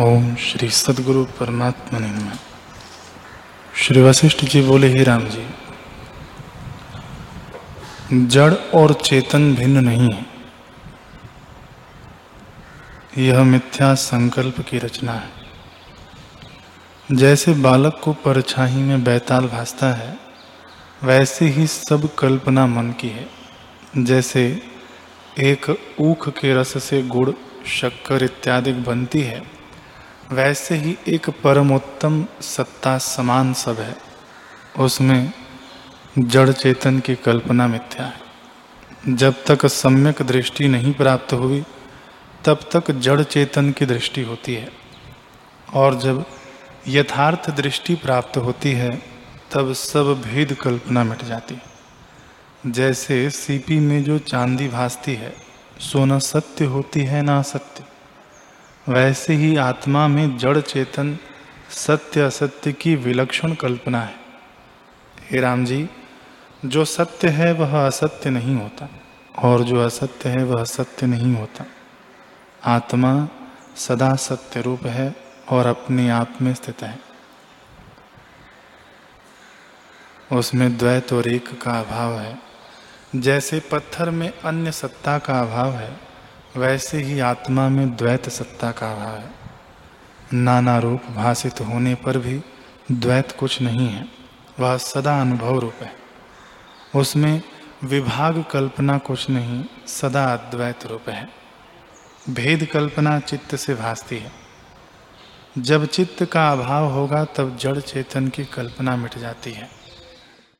ओम श्री सदगुरु परमात्मा ने श्री वशिष्ठ जी बोले, ही राम जी, जड़ और चेतन भिन्न नहीं है। यह मिथ्या संकल्प की रचना है। जैसे बालक को परछाई में बैताल भासता है, वैसे ही सब कल्पना मन की है। जैसे एक ऊख के रस से गुड़, शक्कर इत्यादि बनती है वैसे ही एक परमोत्तम सत्ता समान सब है। उसमें जड़ चेतन की कल्पना मिथ्या है। जब तक सम्यक दृष्टि नहीं प्राप्त हुई, तब तक जड़ चेतन की दृष्टि होती है। और जब यथार्थ दृष्टि प्राप्त होती है, तब सब भेद कल्पना मिट जाती है। जैसे सीपी में जो चांदी भासती है, सोना सत्य होती है ना सत्य वैसे ही आत्मा में जड़ चेतन सत्य असत्य की विलक्षण कल्पना है। हे राम जी, जो सत्य है वह असत्य नहीं होता, और जो असत्य है वह सत्य नहीं होता। आत्मा सदा सत्य रूप है और अपने आप में स्थित है। उसमें द्वैत और एक का अभाव है। जैसे पत्थर में अन्य सत्ता का अभाव है वैसे ही आत्मा में द्वैत सत्ता का अभाव है। नाना रूप भाषित होने पर भी द्वैत कुछ नहीं है, वह सदा अनुभव रूप है। उसमें विभाग कल्पना कुछ नहीं, सदा अद्वैत रूप है। भेद कल्पना चित्त से भासती है। जब चित्त का अभाव होगा, तब जड़ चेतन की कल्पना मिट जाती है।